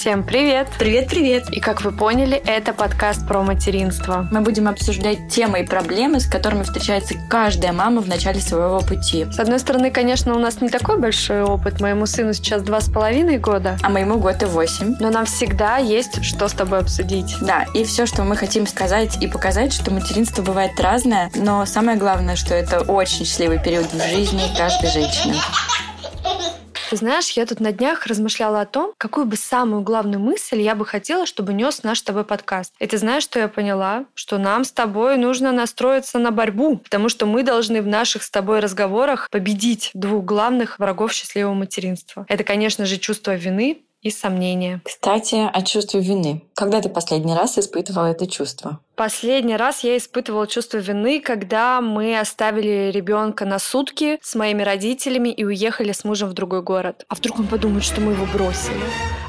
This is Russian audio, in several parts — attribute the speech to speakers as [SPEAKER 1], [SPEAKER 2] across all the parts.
[SPEAKER 1] Всем привет!
[SPEAKER 2] Привет-привет!
[SPEAKER 1] И как вы поняли, это подкаст про материнство.
[SPEAKER 2] Мы будем обсуждать темы и проблемы, с которыми встречается каждая мама в начале своего пути.
[SPEAKER 1] С одной стороны, конечно, у нас не такой большой опыт. Моему сыну сейчас два с половиной года.
[SPEAKER 2] А моему год и восемь.
[SPEAKER 1] Но нам всегда есть что с тобой обсудить.
[SPEAKER 2] Да, и все, что мы хотим сказать и показать, что материнство бывает разное, но самое главное, что это очень счастливый период в жизни каждой женщины.
[SPEAKER 1] Ты знаешь, я тут на днях размышляла о том, какую бы самую главную мысль я бы хотела, чтобы нес наш с тобой подкаст. И ты знаешь, что я поняла? Что нам с тобой нужно настроиться на борьбу, потому что мы должны в наших с тобой разговорах победить двух главных врагов счастливого материнства. Это, конечно же, чувство вины и сомнения.
[SPEAKER 2] Кстати, о чувстве вины. Когда ты последний раз испытывала это чувство?
[SPEAKER 1] Последний раз я испытывала чувство вины, когда мы оставили ребенка на сутки с моими родителями и уехали с мужем в другой город. А вдруг он подумает, что мы его бросили?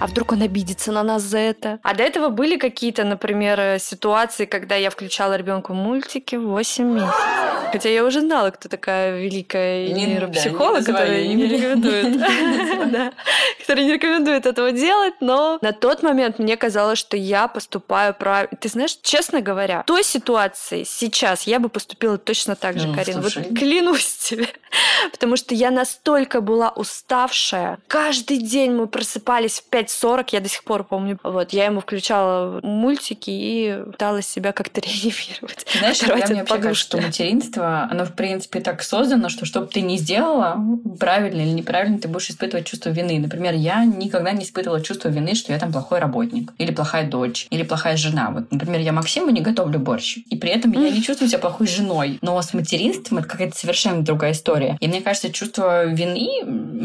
[SPEAKER 1] А вдруг он обидится на нас за это? А до этого были какие-то, например, ситуации, когда я включала ребенку мультики в 8 месяцев. Хотя я уже знала, кто такая великая нейропсихолог, которая не рекомендует. Которая не рекомендует этого делать, но на тот момент мне казалось, что я поступаю правильно. Ты знаешь, честно говоря, в той ситуации сейчас я бы поступила точно так же, ну, Карин. Вот клянусь тебе. Потому что я настолько была уставшая. Каждый день мы просыпались в 5.40, я до сих пор помню. Вот, я ему включала мультики и пыталась себя как-то реанимировать.
[SPEAKER 2] Знаешь, я мне вообще кажется, что материнство, оно, в принципе, так создано, что что бы ты ни сделала, правильно или неправильно, ты будешь испытывать чувство вины. Например, я никогда не испытывала чувство вины, что я там плохой работник, или плохая дочь, или плохая жена. Вот, например, я Максиму не готовлю борщ. И при этом я не чувствую себя плохой женой. Но с материнством это какая-то совершенно другая история. И мне кажется, чувство вины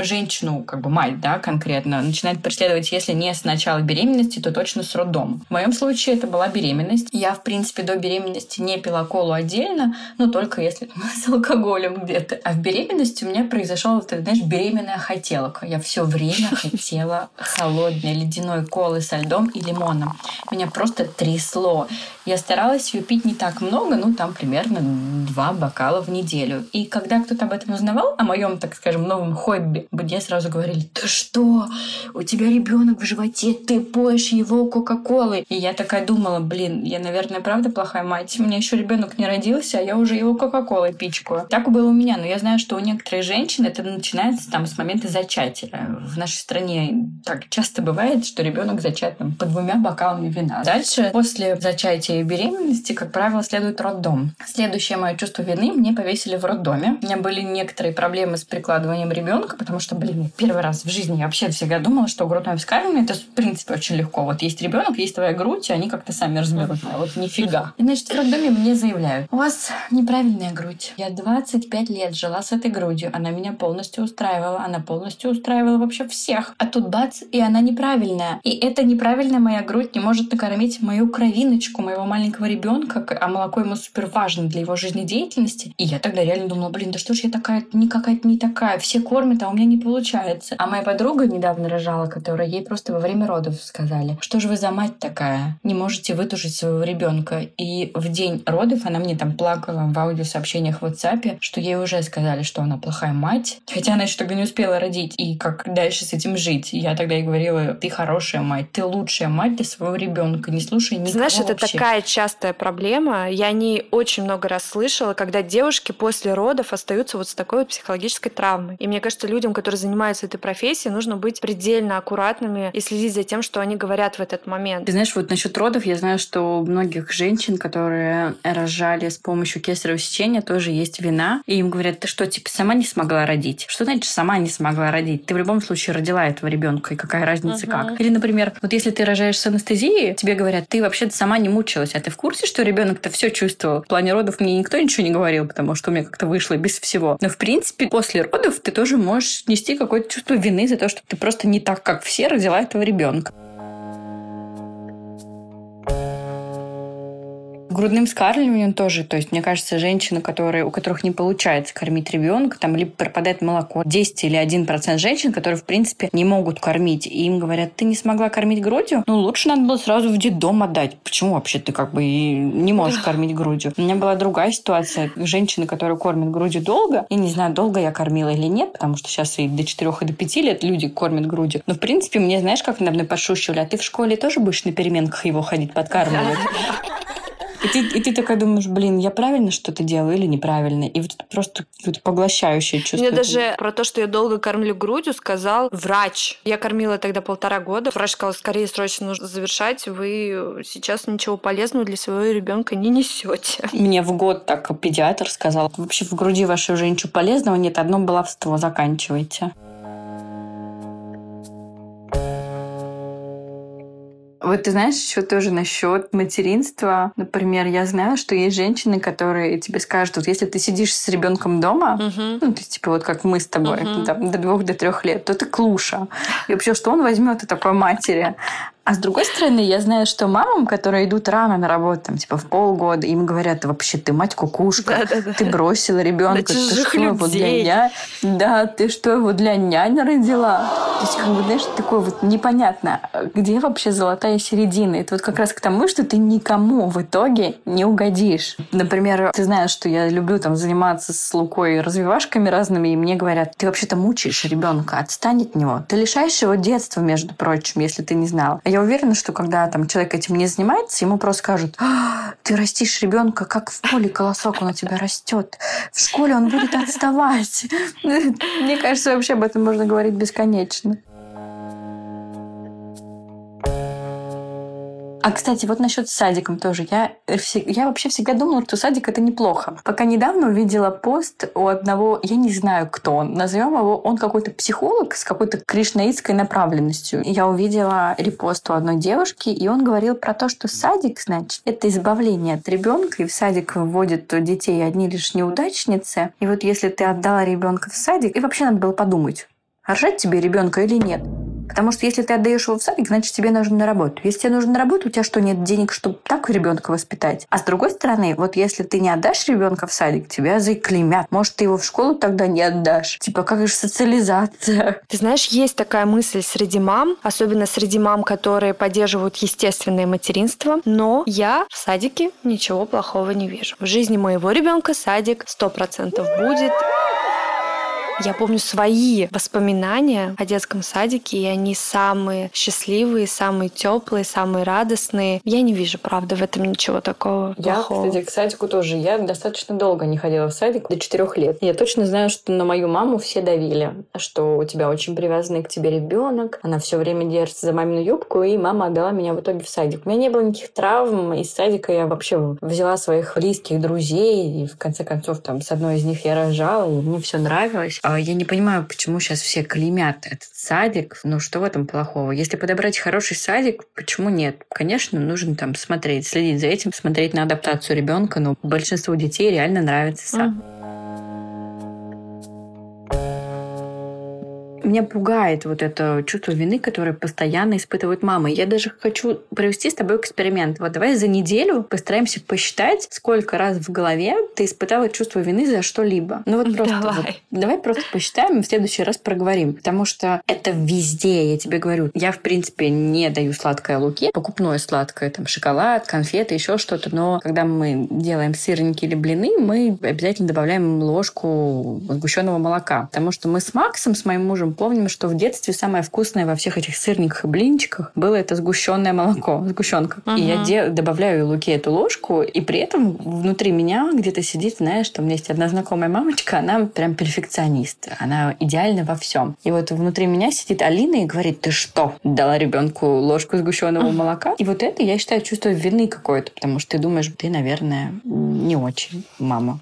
[SPEAKER 2] женщину, как бы мать, да, конкретно, начинает преследовать, если не с начала беременности, то точно с роддом. В моем случае это была беременность. Я, в принципе, до беременности не пила колу отдельно, но только если с алкоголем где-то. А в беременности у меня произошел, ты знаешь, беременная хотелка. Я все время хотела холодной ледяной колы со льдом и лимоном. Меня просто трясло. Я старалась ее пить не так много, ну, там примерно два бокала в неделю. И когда кто-то об этом узнавал, о моем, так скажем, новом хобби, мне сразу говорили, ты что, у тебя ребенок в животе, ты поешь его кока-колой. И я такая думала, блин, я, наверное, правда плохая мать. У меня еще ребенок не родился, а я уже его кока-колой пичкаю. Так было у меня, но я знаю, что у некоторых женщин это начинается там с момента зачатия. В нашей стране так часто бывает, что ребенок зачат там, по двумя бокалами вина. Дальше, после зачатия и беременности, как правило, следует роддом. Следующее мое чувство вины мне повесили в роддоме. У меня были некоторые проблемы с прикладыванием ребенка, потому что, блин, первый раз в жизни я вообще всегда думала, что грудное вскармливание это, в принципе, очень легко. Вот есть ребенок, есть твоя грудь, и они как-то сами разберут. А вот нифига. И, значит, в роддоме мне заявляют, у вас неправильная грудь. Я 25 лет жила с этой грудью. Она меня полностью устраивала. Она полностью устраивала вообще всех. А тут бац, и она неправильная. И эта неправильная моя грудь не может накормить мою кровиночку, моего маленького ребенка, а молоко ему супер важно для его жизнедеятельности. И я тогда реально думала, блин, да что ж я такая, не какая-то не такая, все кормят, а у меня не получается. А моя подруга недавно рожала, которая ей просто во время родов сказали, что же вы за мать такая, не можете вытушить своего ребенка. И в день родов она мне там плакала в аудиосообщениях в WhatsApp, что ей уже сказали, что она плохая мать, хотя она еще тогда не успела родить. И как дальше с этим жить? И я тогда ей говорила, ты хорошая мать, ты лучшая мать для своего ребенка, не слушай никого
[SPEAKER 1] Знаешь, это
[SPEAKER 2] вообще.
[SPEAKER 1] такая частая проблема. Я не очень много раз слышала, когда девушки после родов остаются вот с такой вот психологической травмой. И мне кажется, людям, которые занимаются этой профессией, нужно быть предельно аккуратными и следить за тем, что они говорят в этот момент.
[SPEAKER 2] Ты знаешь, вот насчет родов, я знаю, что у многих женщин, которые рожали с помощью кесарево сечения, тоже есть вина. И им говорят, ты что, типа, сама не смогла родить? Что значит сама не смогла родить? Ты в любом случае родила этого ребенка, и какая разница uh-huh. как? Или, например, вот если ты рожаешь с анестезией, тебе говорят, ты вообще-то сама не мучилась, а ты в курсе, что ребенок-то все чувствовал? В плане родов мне никто ничего не говорил, потому что у меня как-то вышло без всего. Но, в принципе, после родов ты тоже можешь нести какое-то чувство вины за то, что ты просто не так, как все, родила этого ребенка. Грудным скармливанием тоже. То есть, мне кажется, женщины, которые, у которых не получается кормить ребенка, там либо пропадает молоко. 10 или 1% женщин, которые, в принципе, не могут кормить. И им говорят, ты не смогла кормить грудью? Ну, лучше надо было сразу в детдом отдать. Почему вообще ты как бы не можешь кормить грудью? У меня была другая ситуация. Женщины, которые кормят грудью долго, я не знаю, долго я кормила или нет, потому что сейчас и до 4 и до 5 лет люди кормят грудью. Но, в принципе, мне, знаешь, как надо мной подшучивали, а ты в школе тоже будешь на переменках его ходить подкармливать? И ты, и ты такая думаешь, блин, я правильно что-то делаю или неправильно? И вот просто вот поглощающее чувство.
[SPEAKER 1] Мне даже про то, что я долго кормлю грудью, сказал врач. Я кормила тогда полтора года. Врач сказал, скорее срочно нужно завершать. Вы сейчас ничего полезного для своего ребенка не несете.
[SPEAKER 2] Мне в год так педиатр сказал, вообще в груди вашей уже ничего полезного нет, одно баловство заканчивайте. Вот ты знаешь, еще тоже насчет материнства. Например, я знаю, что есть женщины, которые тебе скажут, вот если ты сидишь с ребенком дома, uh-huh. ну, то есть, типа, вот как мы с тобой, uh-huh. там, до двух, до трех лет, то ты клуша. И вообще, что он возьмет от такой матери? А с другой стороны, я знаю, что мамам, которые идут рано на работу, там, типа в полгода, им говорят, вообще, ты мать кукушка, да, да, да. ты бросила ребенка, ты что
[SPEAKER 1] людей.
[SPEAKER 2] его для ня... Да, ты что его для няни родила? То есть, как бы, знаешь, такое вот непонятно, где вообще золотая середина? Это вот как раз к тому, что ты никому в итоге не угодишь. Например, ты знаешь, что я люблю там заниматься с Лукой развивашками разными, и мне говорят, ты вообще-то мучаешь ребенка, отстань от него. Ты лишаешь его детства, между прочим, если ты не знал я уверена, что когда там человек этим не занимается, ему просто скажут, а, ты растишь ребенка, как в поле колосок он у тебя растет. В школе он будет отставать. Мне кажется, вообще об этом можно говорить бесконечно. А, кстати, вот насчет садиком тоже. Я, я вообще всегда думала, что садик это неплохо. Пока недавно увидела пост у одного, я не знаю, кто он, назовем его, он какой-то психолог с какой-то кришнаитской направленностью. Я увидела репост у одной девушки, и он говорил про то, что садик, значит, это избавление от ребенка, и в садик вводят детей одни лишь неудачницы. И вот если ты отдала ребенка в садик, и вообще надо было подумать, рожать тебе ребенка или нет. Потому что если ты отдаешь его в садик, значит, тебе нужно на работу. Если тебе нужно на работу, у тебя что, нет денег, чтобы так ребенка воспитать? А с другой стороны, вот если ты не отдашь ребенка в садик, тебя заклеймят. Может, ты его в школу тогда не отдашь. Типа, как же социализация?
[SPEAKER 1] Ты знаешь, есть такая мысль среди мам, особенно среди мам, которые поддерживают естественное материнство, но я в садике ничего плохого не вижу. В жизни моего ребенка садик сто процентов будет. Я помню свои воспоминания о детском садике, и они самые счастливые, самые теплые, самые радостные. Я не вижу, правда, в этом ничего такого
[SPEAKER 2] я,
[SPEAKER 1] плохого.
[SPEAKER 2] Я, кстати, к садику тоже. Я достаточно долго не ходила в садик, до четырех лет. Я точно знаю, что на мою маму все давили, что у тебя очень привязанный к тебе ребенок, она все время держится за мамину юбку, и мама отдала меня в итоге в садик. У меня не было никаких травм, из садика я вообще взяла своих близких друзей, и в конце концов там с одной из них я рожала, и мне все нравилось. А я не понимаю, почему сейчас все клеймят этот садик. Ну, что в этом плохого? Если подобрать хороший садик, почему нет? Конечно, нужно там смотреть, следить за этим, смотреть на адаптацию ребенка, но большинству детей реально нравится сад. Mm-hmm. Меня пугает вот это чувство вины, которое постоянно испытывают мамы. Я даже хочу провести с тобой эксперимент. Вот давай за неделю постараемся посчитать, сколько раз в голове ты испытала чувство вины за что-либо. Ну вот просто давай. Вот, давай просто посчитаем и в следующий раз проговорим. Потому что это везде, я тебе говорю. Я, в принципе, не даю сладкое луке, покупное сладкое, там, шоколад, конфеты, еще что-то. Но когда мы делаем сырники или блины, мы обязательно добавляем ложку сгущенного молока. Потому что мы с Максом, с моим мужем, помним, что в детстве самое вкусное во всех этих сырниках и блинчиках было это сгущенное молоко, сгущенка. Угу. И я де- добавляю Луке эту ложку, и при этом внутри меня где-то сидит, знаешь, что у меня есть одна знакомая мамочка, она прям перфекционист, она идеальна во всем. И вот внутри меня сидит Алина и говорит, ты что, дала ребенку ложку сгущенного молока? И вот это, я считаю, чувство вины какое-то, потому что ты думаешь, ты, наверное, не очень мама.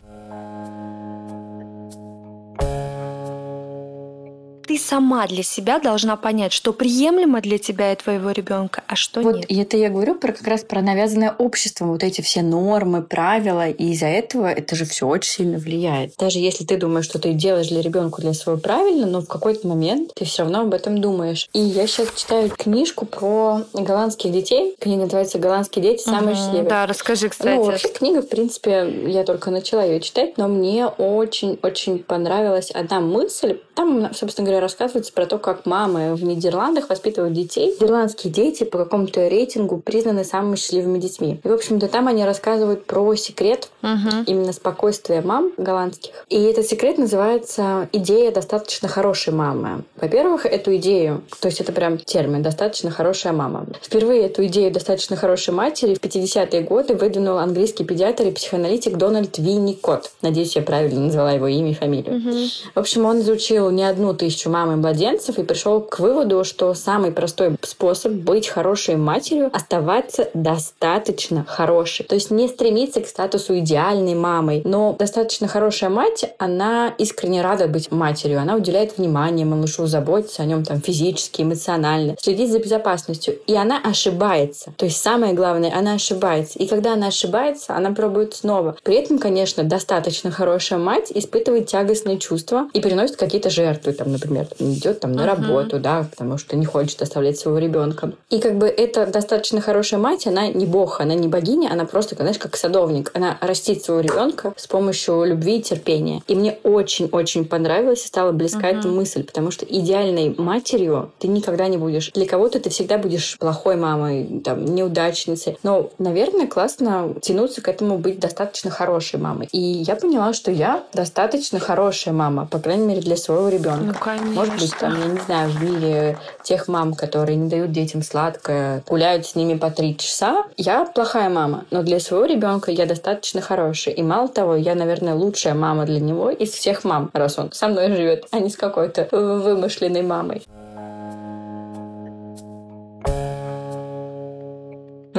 [SPEAKER 1] Ты сама для себя должна понять, что приемлемо для тебя и твоего ребенка, а что
[SPEAKER 2] вот
[SPEAKER 1] нет.
[SPEAKER 2] И это я говорю про как раз про навязанное обществом, вот эти все нормы, правила, и из-за этого это же все очень сильно влияет. Даже если ты думаешь, что ты делаешь для ребенка для своего правильно, но в какой-то момент ты все равно об этом думаешь. И я сейчас читаю книжку про голландских детей. Книга называется «Голландские дети. Самые угу, счастливые».
[SPEAKER 1] Да, расскажи, кстати.
[SPEAKER 2] Ну, вообще книга, в принципе, я только начала ее читать, но мне очень-очень понравилась одна мысль. Там, собственно говоря, рассказывается про то, как мамы в Нидерландах воспитывают детей. Нидерландские дети по какому-то рейтингу признаны самыми счастливыми детьми. И, в общем-то, там они рассказывают про секрет угу. именно спокойствия мам голландских. И этот секрет называется «идея достаточно хорошей мамы». Во-первых, эту идею, то есть это прям термин «достаточно хорошая мама». Впервые эту идею достаточно хорошей матери в 50-е годы выдвинул английский педиатр и психоаналитик Дональд Винникот. Надеюсь, я правильно назвала его имя и фамилию. Угу. В общем, он изучил не одну тысячу мам и младенцев и пришел к выводу, что самый простой способ быть хорошей матерью – оставаться достаточно хорошей. То есть не стремиться к статусу идеальной мамой, но достаточно хорошая мать, она искренне рада быть матерью. Она уделяет внимание малышу, заботится о нем там физически, эмоционально, следит за безопасностью. И она ошибается. То есть самое главное, она ошибается. И когда она ошибается, она пробует снова. При этом, конечно, достаточно хорошая мать испытывает тягостные чувства и приносит какие-то жертвы. Там, например, идет там на uh-huh. работу, да, потому что не хочет оставлять своего ребенка. И как бы эта достаточно хорошая мать, она не бог, она не богиня, она просто, знаешь, как садовник. Она растит своего ребенка с помощью любви и терпения. И мне очень-очень понравилась и стала близка uh-huh. эта мысль, потому что идеальной матерью ты никогда не будешь. Для кого-то ты всегда будешь плохой мамой, там, неудачницей. Но, наверное, классно тянуться к этому быть достаточно хорошей мамой. И я поняла, что я достаточно хорошая мама, по крайней мере, для своего ребенка. Ну,
[SPEAKER 1] конечно.
[SPEAKER 2] Может быть, там, я не знаю, в мире тех мам, которые не дают детям сладкое, гуляют с ними по три часа, я плохая мама. Но для своего ребенка я достаточно хорошая. И мало того, я, наверное, лучшая мама для него из всех мам, раз он со мной живет, а не с какой-то вымышленной мамой.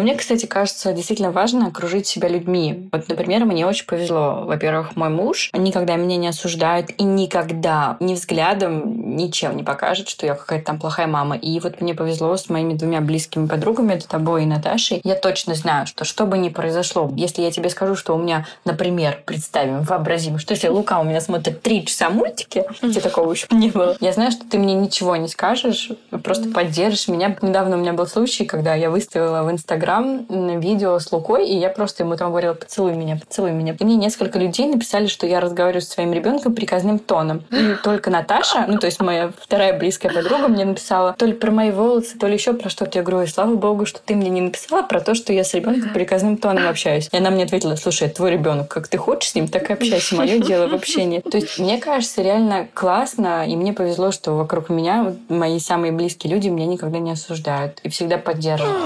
[SPEAKER 2] Но мне, кстати, кажется, действительно важно окружить себя людьми. Вот, например, мне очень повезло. Во-первых, мой муж никогда меня не осуждает и никогда ни взглядом, ничем не покажет, что я какая-то там плохая мама. И вот мне повезло с моими двумя близкими подругами, это тобой и Наташей. Я точно знаю, что что бы ни произошло, если я тебе скажу, что у меня, например, представим, вообразим, что если Лука у меня смотрит три часа мультики, где такого еще не было, я знаю, что ты мне ничего не скажешь, просто поддержишь меня. Недавно у меня был случай, когда я выставила в Инстаграм Инстаграм видео с Лукой, и я просто ему там говорила, поцелуй меня, поцелуй меня. И мне несколько людей написали, что я разговариваю со своим ребенком приказным тоном. И только Наташа, ну то есть моя вторая близкая подруга, мне написала то ли про мои волосы, то ли еще про что-то. Я говорю, слава богу, что ты мне не написала про то, что я с ребенком приказным тоном общаюсь. И она мне ответила, слушай, твой ребенок, как ты хочешь с ним, так и общайся. Мое дело вообще нет. То есть мне кажется реально классно, и мне повезло, что вокруг меня мои самые близкие люди меня никогда не осуждают и всегда поддерживают.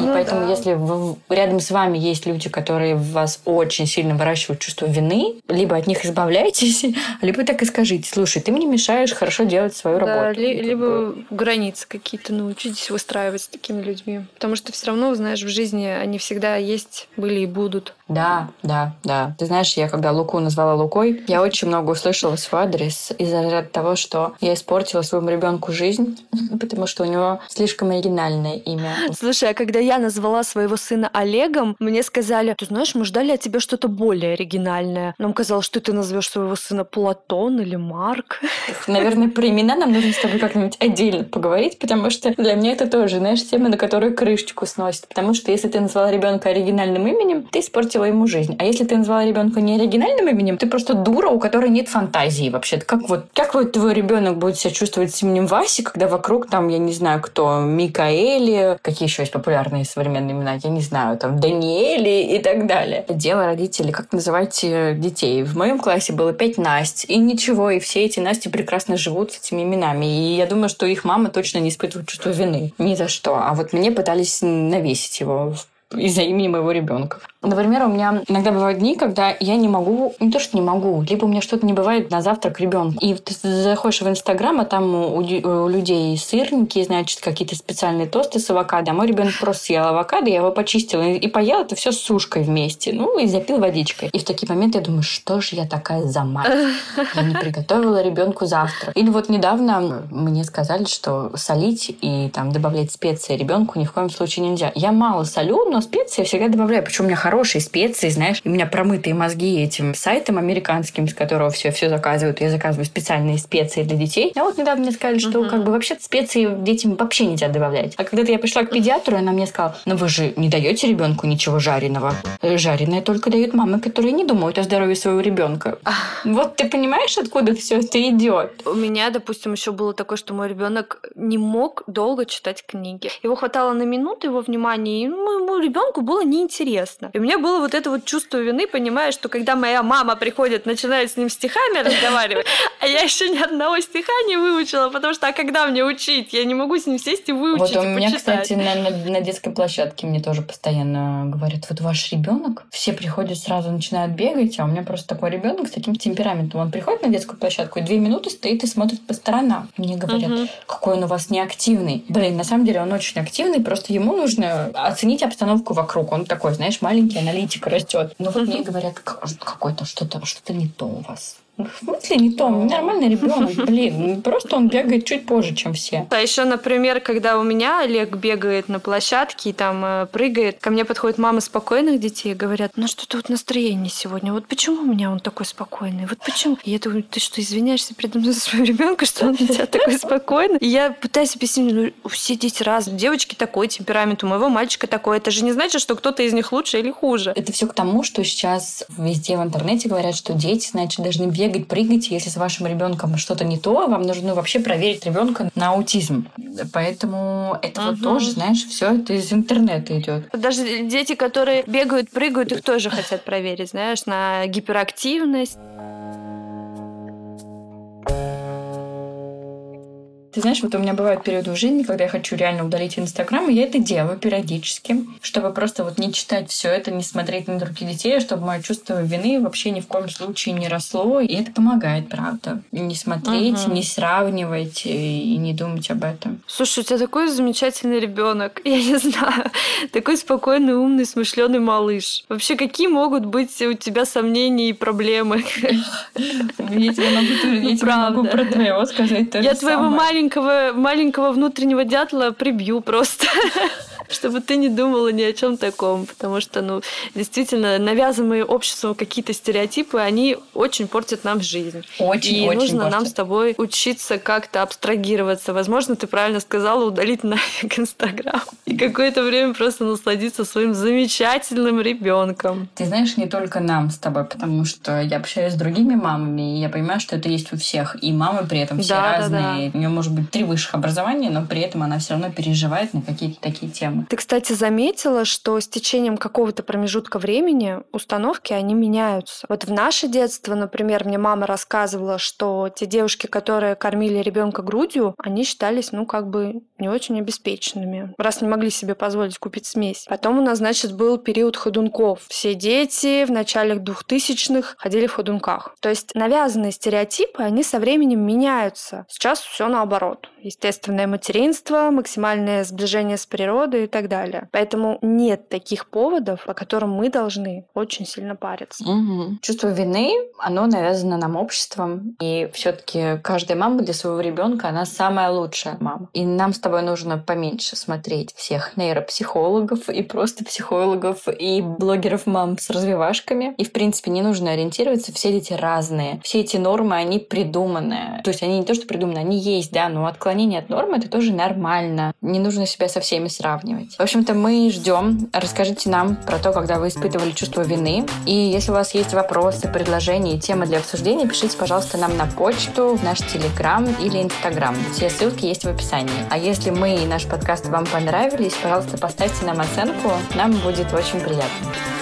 [SPEAKER 2] И ну, поэтому, да. если вы, рядом с вами есть люди, которые в вас очень сильно выращивают чувство вины, либо от них избавляйтесь, либо так и скажите, слушай, ты мне мешаешь хорошо делать свою да, работу.
[SPEAKER 1] Ли, либо границы какие-то научитесь выстраивать с такими людьми. Потому что все равно, знаешь, в жизни они всегда есть, были и будут.
[SPEAKER 2] Да, да, да. Ты знаешь, я когда Луку назвала Лукой, я очень много услышала свой адрес из-за того, что я испортила своему ребенку жизнь, потому что у него слишком оригинальное имя.
[SPEAKER 1] Слушай, а когда я назвала своего сына Олегом, мне сказали, ты знаешь, мы ждали от тебя что-то более оригинальное. Нам казалось, что ты назовешь своего сына Платон или Марк.
[SPEAKER 2] Наверное, про имена нам нужно с тобой как-нибудь отдельно поговорить, потому что для меня это тоже, знаешь, тема, на которую крышечку сносит. Потому что если ты назвала ребенка оригинальным именем, ты испортила ему жизнь. А если ты назвала ребенка не оригинальным именем, ты просто дура, у которой нет фантазии вообще. Как вот, как вот твой ребенок будет себя чувствовать с именем Васи, когда вокруг там, я не знаю, кто, Микаэли, какие еще есть популярные современные имена, я не знаю, там, Даниэли и так далее. Дело родителей, как называть э, детей. В моем классе было пять Насть, и ничего, и все эти Насти прекрасно живут с этими именами. И я думаю, что их мама точно не испытывает чувство вины. Ни за что. А вот мне пытались навесить его из-за имени моего ребенка. Например, у меня иногда бывают дни, когда я не могу, не то что не могу, либо у меня что-то не бывает на завтрак ребенку. И ты заходишь в Инстаграм, а там у, у людей сырники, значит, какие-то специальные тосты с авокадо. А мой ребенок просто съел авокадо, я его почистила и поел это все с сушкой вместе. Ну, и запил водичкой. И в такие моменты я думаю, что же я такая за мать? Я не приготовила ребенку завтрак. Или вот недавно мне сказали, что солить и там добавлять специи ребенку ни в коем случае нельзя. Я мало солю, но специи я всегда добавляю. Причем у меня хорошие специи, знаешь. У меня промытые мозги этим сайтом американским, с которого все, все заказывают. Я заказываю специальные специи для детей. А вот недавно мне сказали, что uh-huh. как бы вообще специи детям вообще нельзя добавлять. А когда-то я пришла к педиатру, она мне сказала, ну вы же не даете ребенку ничего жареного. Э, жареное только дают мамы, которые не думают о здоровье своего ребенка. Вот ты понимаешь, откуда все это идет?
[SPEAKER 1] У меня, допустим, еще было такое, что мой ребенок не мог долго читать книги. Его хватало на минуту его внимания, и моему ребенку было неинтересно. И у меня было вот это вот чувство вины, понимая, что когда моя мама приходит, начинает с ним стихами разговаривать, а я еще ни одного стиха не выучила, потому что а когда мне учить? Я не могу с ним сесть и выучить.
[SPEAKER 2] Вот у меня, кстати, на, на, на детской площадке мне тоже постоянно говорят, вот ваш ребенок, все приходят сразу начинают бегать, а у меня просто такой ребенок с таким темпераментом. Он приходит на детскую площадку и две минуты стоит и смотрит по сторонам. Мне говорят, угу. какой он у вас неактивный. Блин, на самом деле он очень активный, просто ему нужно оценить обстановку вокруг. Он такой, знаешь, маленький аналитик растет. Но вот мне говорят, какой-то что-то что-то не то у вас. В смысле не то? Нормальный ребенок, блин. Просто он бегает чуть позже, чем все.
[SPEAKER 1] А еще, например, когда у меня Олег бегает на площадке и там э, прыгает, ко мне подходит мама спокойных детей и говорят, ну что-то вот настроение сегодня. Вот почему у меня он такой спокойный? Вот почему? И я думаю, ты что, извиняешься передо мной за своего ребенка, что он у тебя такой спокойный? И я пытаюсь объяснить, ну, все дети разные. Девочки такой темперамент, у моего мальчика такой. Это же не значит, что кто-то из них лучше или хуже.
[SPEAKER 2] Это все к тому, что сейчас везде в интернете говорят, что дети, значит, должны бегать бегать, прыгать. Если с вашим ребенком что-то не то, вам нужно вообще проверить ребенка на аутизм. Поэтому это угу. вот тоже, знаешь, все это из интернета идет.
[SPEAKER 1] Даже дети, которые бегают, прыгают, их тоже хотят проверить, знаешь, на гиперактивность.
[SPEAKER 2] Ты знаешь, вот у меня бывают периоды в жизни, когда я хочу реально удалить Инстаграм, и я это делаю периодически, чтобы просто вот не читать все это, не смотреть на других детей, чтобы мое чувство вины вообще ни в коем случае не росло. И это помогает, правда. Не смотреть, угу. не сравнивать и не думать об этом.
[SPEAKER 1] Слушай, у тебя такой замечательный ребенок. Я не знаю. Такой спокойный, умный, смышленый малыш. Вообще, какие могут быть у тебя сомнения и проблемы?
[SPEAKER 2] Я тебе могу про твоего сказать
[SPEAKER 1] Я твоего маленького маленького, маленького внутреннего дятла прибью просто. Чтобы ты не думала ни о чем таком, потому что, ну, действительно, навязанные обществом какие-то стереотипы, они очень портят нам жизнь.
[SPEAKER 2] Очень,
[SPEAKER 1] И
[SPEAKER 2] очень
[SPEAKER 1] нужно
[SPEAKER 2] портят.
[SPEAKER 1] нам с тобой учиться как-то абстрагироваться. Возможно, ты правильно сказала, удалить нафиг Инстаграм и какое-то время просто насладиться своим замечательным ребенком.
[SPEAKER 2] Ты знаешь, не только нам с тобой, потому что я общаюсь с другими мамами, и я понимаю, что это есть у всех. И мамы при этом все да, разные. Да, да. У нее может быть три высших образования, но при этом она все равно переживает на какие-то такие темы.
[SPEAKER 1] Ты, кстати, заметила, что с течением какого-то промежутка времени установки, они меняются. Вот в наше детство, например, мне мама рассказывала, что те девушки, которые кормили ребенка грудью, они считались, ну, как бы не очень обеспеченными, раз не могли себе позволить купить смесь. Потом у нас, значит, был период ходунков. Все дети в начале двухтысячных ходили в ходунках. То есть навязанные стереотипы, они со временем меняются. Сейчас все наоборот. Естественное материнство, максимальное сближение с природой так далее. Поэтому нет таких поводов, по которым мы должны очень сильно париться.
[SPEAKER 2] Угу. Чувство вины, оно навязано нам обществом. И все-таки каждая мама для своего ребенка, она самая лучшая мама. И нам с тобой нужно поменьше смотреть всех нейропсихологов и просто психологов и блогеров мам с развивашками. И, в принципе, не нужно ориентироваться. Все дети разные. Все эти нормы, они придуманы. То есть они не то, что придуманы, они есть, да, но отклонение от нормы — это тоже нормально. Не нужно себя со всеми сравнивать делать. В общем-то, мы ждем. Расскажите нам про то, когда вы испытывали чувство вины. И если у вас есть вопросы, предложения и темы для обсуждения, пишите, пожалуйста, нам на почту, в наш Телеграм или Инстаграм. Все ссылки есть в описании. А если мы и наш подкаст вам понравились, пожалуйста, поставьте нам оценку. Нам будет очень приятно.